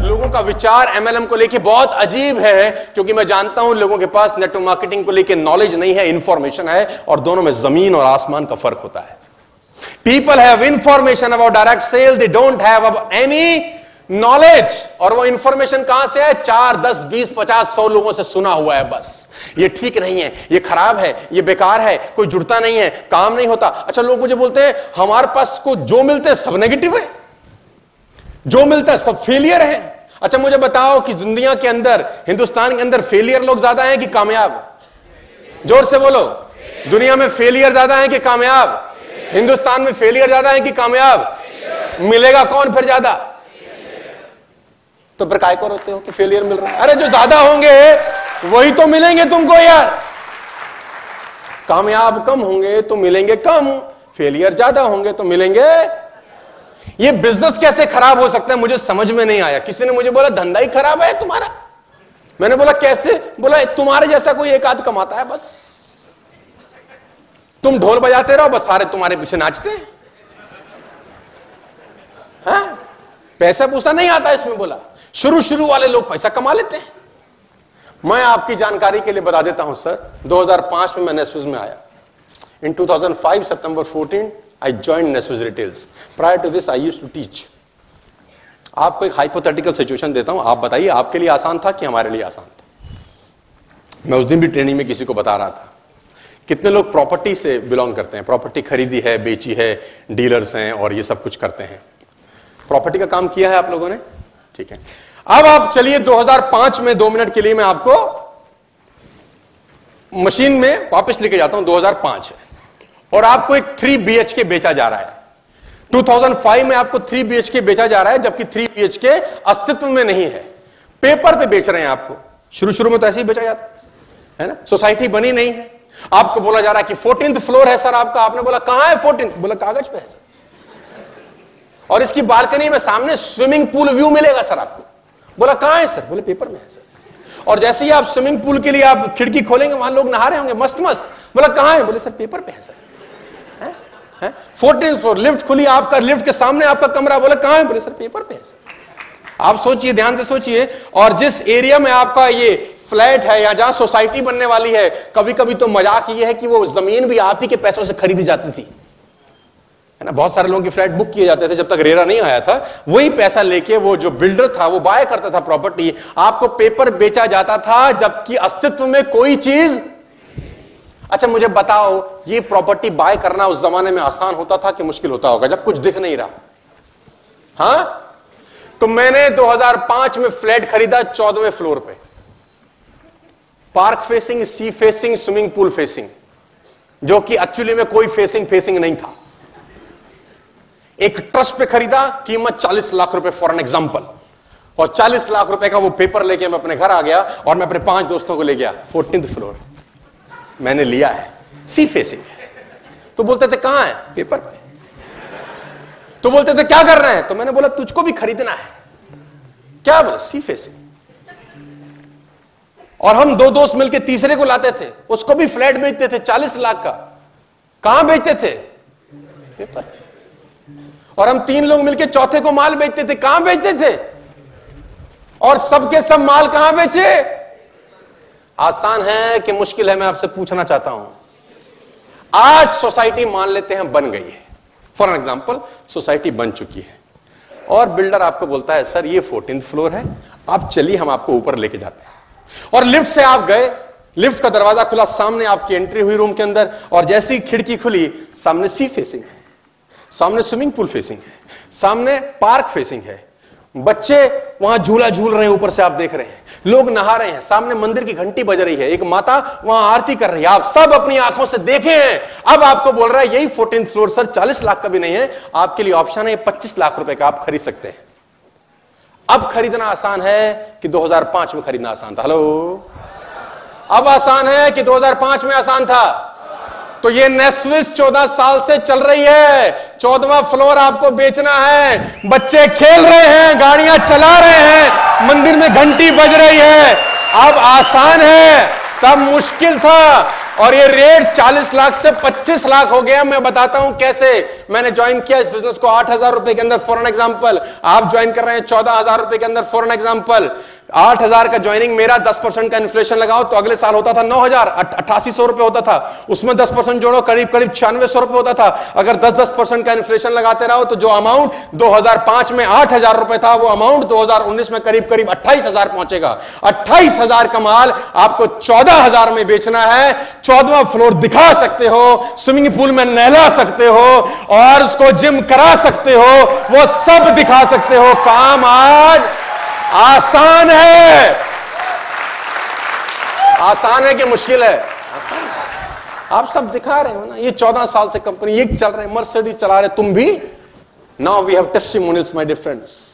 लोगों का विचार एमएलएम को लेके बहुत अजीब है, क्योंकि मैं जानता हूँ लोगों के पास नेटवर्क मार्केटिंग को लेके नॉलेज नहीं है इंफॉर्मेशन है, और दोनों में ज़मीन और आसमान का फ़र्क होता है। People have information about direct sell they don't have any knowledge और वो इंफॉर्मेशन कहाँ से है? चार, दस, बीस, पचास, सौ लोगों से सुना हुआ है बस। ये ठीक नहीं है, ये खराब है, ये बेकार है, कोई जुड़ता नहीं है, काम नहीं होता। अच्छा लोग मुझे बोलते हैं, हमारे पास को जो मिलते हैं सब नेगेटिव है। जो मिलता है सब फेलियर है। अच्छा मुझे बताओ कि दुनिया के अंदर, हिंदुस्तान के अंदर फेलियर लोग ज़्यादा हैं कि कामयाब? ज़ोर से बोलो। दुनिया में फेलियर ज़्यादा है कि कामयाब? हिंदुस्तान में फेलियर ज़्यादा है कि कामयाब? मिलेगा कौन फिर ज़्यादा? तो फिर काय को रोते हो कि फेलियर मिल रहा है। अरे जो ज़्यादा होंगे, वही तो मिलेंगे तुमको यार। कामयाब कम होंगे तो मिलेंगे कम फेलियर ज़्यादा होंगे तो मिलेंगे। ये बिज़नेस कैसे खराब हो सकता है मुझे समझ में नहीं आया। किसी ने मुझे बोला, धंधा ही खराब है तुम्हारा। मैंने बोला, कैसे? बोला, तुम्हारे जैसा कोई एक आध कमाता है बस। तुम ढोल बजाते रहो, बस सारे तुम्हारे पीछे नाचते हैं। हाँ? पैसा पूसा नहीं आता इसमें, बोला। शुरू शुरू वाले लोग पैसा कमा लेते हैं। मैं आपकी जानकारी के लिए बता देता हूँ, सर 2005 में मैं नेस्विज में आया। In 2005 September 14 I join Nesviz retails prior to this I use to teach आपको एक हाइपोथेटिकल सिचुएशन देता हूँ। आप बताइए, आपके लिए आसान था कि हमारे लिए आसान था? मैं उस दिन भी ट्रेनिंग में किसी को बता रहा था। कितने लोग प्रॉपर्टी से बिलोंग करते हैं? प्रॉपर्टी खरीदी है, बेची है डीलर्स हैं और ये सब कुछ करते हैं। प्रॉपर्टी का काम किया है आप लोगों ने? ठीक है। अब आप चलिए 2005 में दो मिनट के लिए मैं आपको मशीन में वापस लेके जाता हूँ 2005 और आपको एक थ्री बी के बेचा जा रहा है। 2005 में आपको थ्री बी के बेचा जा रहा है, जबकि थ्री बी के अस्तित्व में नहीं है। पेपर पे बेच रहे हैं आपको। शुरू शुरू में तो ऐसे ही बेचा जाता है ना? सोसाइटी बनी नहीं है। आपको बोला जा रहा है कि फोर्टींथ फ्लोर है सर आपका। आपने बोला, कहाँ है फोर्टींथ बोला, कागज़ पे है सर। और इसकी बालकनी में सामने स्विमिंग पूल व्यू मिलेगा सर आपको। बोला, कहाँ है सर? बोले, पेपर में है सर। और जैसे ही आप स्विमिंग पूल के लिए आप खिड़की खोलेंगे, वहाँ लोग नहा रहे होंगे मस्त मस्त बोला, कहाँ है? बोले, सर, पेपर पे है सर। फोर्टीन फ्लोर, लिफ्ट खुली आपका, लिफ्ट के सामने आपका कमरा। बोला, कहाँ है? बोले, सर, पेपर पे है सर। आप सोचिए, ध्यान से सोचिए। और जिस एरिया में आपका ये फ्लैट है या जहाँ सोसाइटी बनने वाली है कभी कभी तो मज़ाक ये है कि वो ज़मीन भी आप ही के पैसों से खरीदी जाती थी। है ना? बहुत सारे लोगों की फ्लैट बुक किए जाते थे जब तक रेरा नहीं आया था। वही पैसा लेके वो जो बिल्डर था, वो बाय करता था प्रॉपर्टी आपको पेपर बेचा जाता था जबकि अस्तित्व में कोई चीज़ अच्छा मुझे बताओ, ये प्रॉपर्टी बाय करना उस जमाने में आसान होता था कि मुश्किल होता होगा? जब कुछ दिख नहीं रहा। हाँ? तो मैंने 2005 में फ्लैट खरीदा चौदहवें फ्लोर पे। Park facing sea facing swimming pool facing जो कि एक्चुअली में कोई फेसिंग फेसिंग नहीं था। एक ट्रस्ट पे खरीदा, कीमत 40 लाख रुपए फॉर एन एग्ज़ाम्पल और 40 लाख रुपए का वो पेपर लेके मैं अपने घर आ गया और मैं अपने पाँच दोस्तों को ले गया फोर्टीन फ्लोर मैंने लिया है। सी फेसिंग तो बोलते थे, कहाँ है? पेपर पे। तो बोलते थे, क्या कर रहे हैं? तो मैंने बोला, तुझको भी खरीदना है। क्या बोला? सी फेसिंग और हम दो दोस्त मिलकर तीसरे को लाते थे। उसको भी फ्लैट बेचते थे, चालीस लाख का। कहाँ बेचते थे? पेपर और हम तीन लोग मिलकर चौथे को माल बेचते थे। कहाँ बेचते थे? और सबके सब माल कहाँ बेचे? आसान है कि मुश्किल है, मैं आपसे पूछना चाहता हूँ। आज सोसाइटी मान लेते हैं बन गई है। फॉर एग्ज़ाम्पल सोसाइटी बन चुकी है। और बिल्डर आपको बोलता है, सर, ये फोर्टीन फ्लोर है, आप चलिए, हम आपको ऊपर लेके जाते हैं। और लिफ्ट से आप गए, लिफ्ट का दरवाज़ा खुला, सामने आपकी एंट्री हुई रूम के अंदर, और जैसी खिड़की खुली, सामने सी फेसिंग सामने स्विमिंग पूल फेसिंग है, सामने पार्क फेसिंग है। बच्चे वहाँ झूला झूल रहे हैं, ऊपर से आप देख रहे हैं। लोग नहा रहे हैं, सामने मंदिर की घंटी बज रही है। एक माता वहाँ आरती कर रही है। आप सब अपनी आँखों से देखे। हैं अब आपको बोल रहा है, यही फोर्टीन फ्लोर सर चालीस लाख का भी नहीं है। आपके लिए ऑप्शन है पच्चीस लाख रुपए का आप खरीद सकते हैं। अब खरीदना आसान है कि 2005 में खरीदना आसान था। हेलो अब आसान है कि 2005 में आसान था। तो ये नेस्विस चौदह साल से चल रही है। चौदवा फ्लोर आपको बेचना है। बच्चे खेल रहे हैं, गाड़ियाँ चला रहे हैं, मंदिर में घंटी बज रही है। अब आसान है, तब मुश्किल था। और ये रेट 40 लाख से 25 लाख हो गया। मैं बताता हूँ कैसे मैंने ज्वाइन किया इस बिज़नेस को। 8000 रुपए के अंदर फॉर एन एग्जांपल आप ज्वाइन कर रहे हैं 14000 रुपए के अंदर फॉर एन एग्जांपल आठ हज़ार का ज्वाइनिंग मेरा दस परसेंट का इन्फ्लेशन लगाओ तो अगले साल होता था नौ हज़ार अट्ठासी सौ रुपए होता था। उसमें दस परसेंट जोड़ो, करीब करीब छियानवे सौ रुपए होता था। अगर दस दस परसेंट का इन्फ्लेशन लगाते रहो तो जो अमाउंट 2005 में आठ हज़ार रुपए था, वो अमाउंट 2019 में करीब करीब अट्ठाईस हज़ार पहुंचेगा। अट्ठाईस हज़ार का माल आपको चौदह हज़ार में बेचना है। चौदवा फ्लोर दिखा सकते हो, स्विमिंग पूल में नहला सकते हो, और उसको जिम करा सकते हो, वो सब दिखा सकते हो। काम आज आसान है। आसान है कि मुश्किल है? आसान है। आप सब दिखा रहे हो ना, ये चौदह साल से कंपनी ये चल रहे मर्सिडीज चला रहे तुम भी? Now we have testimonials my difference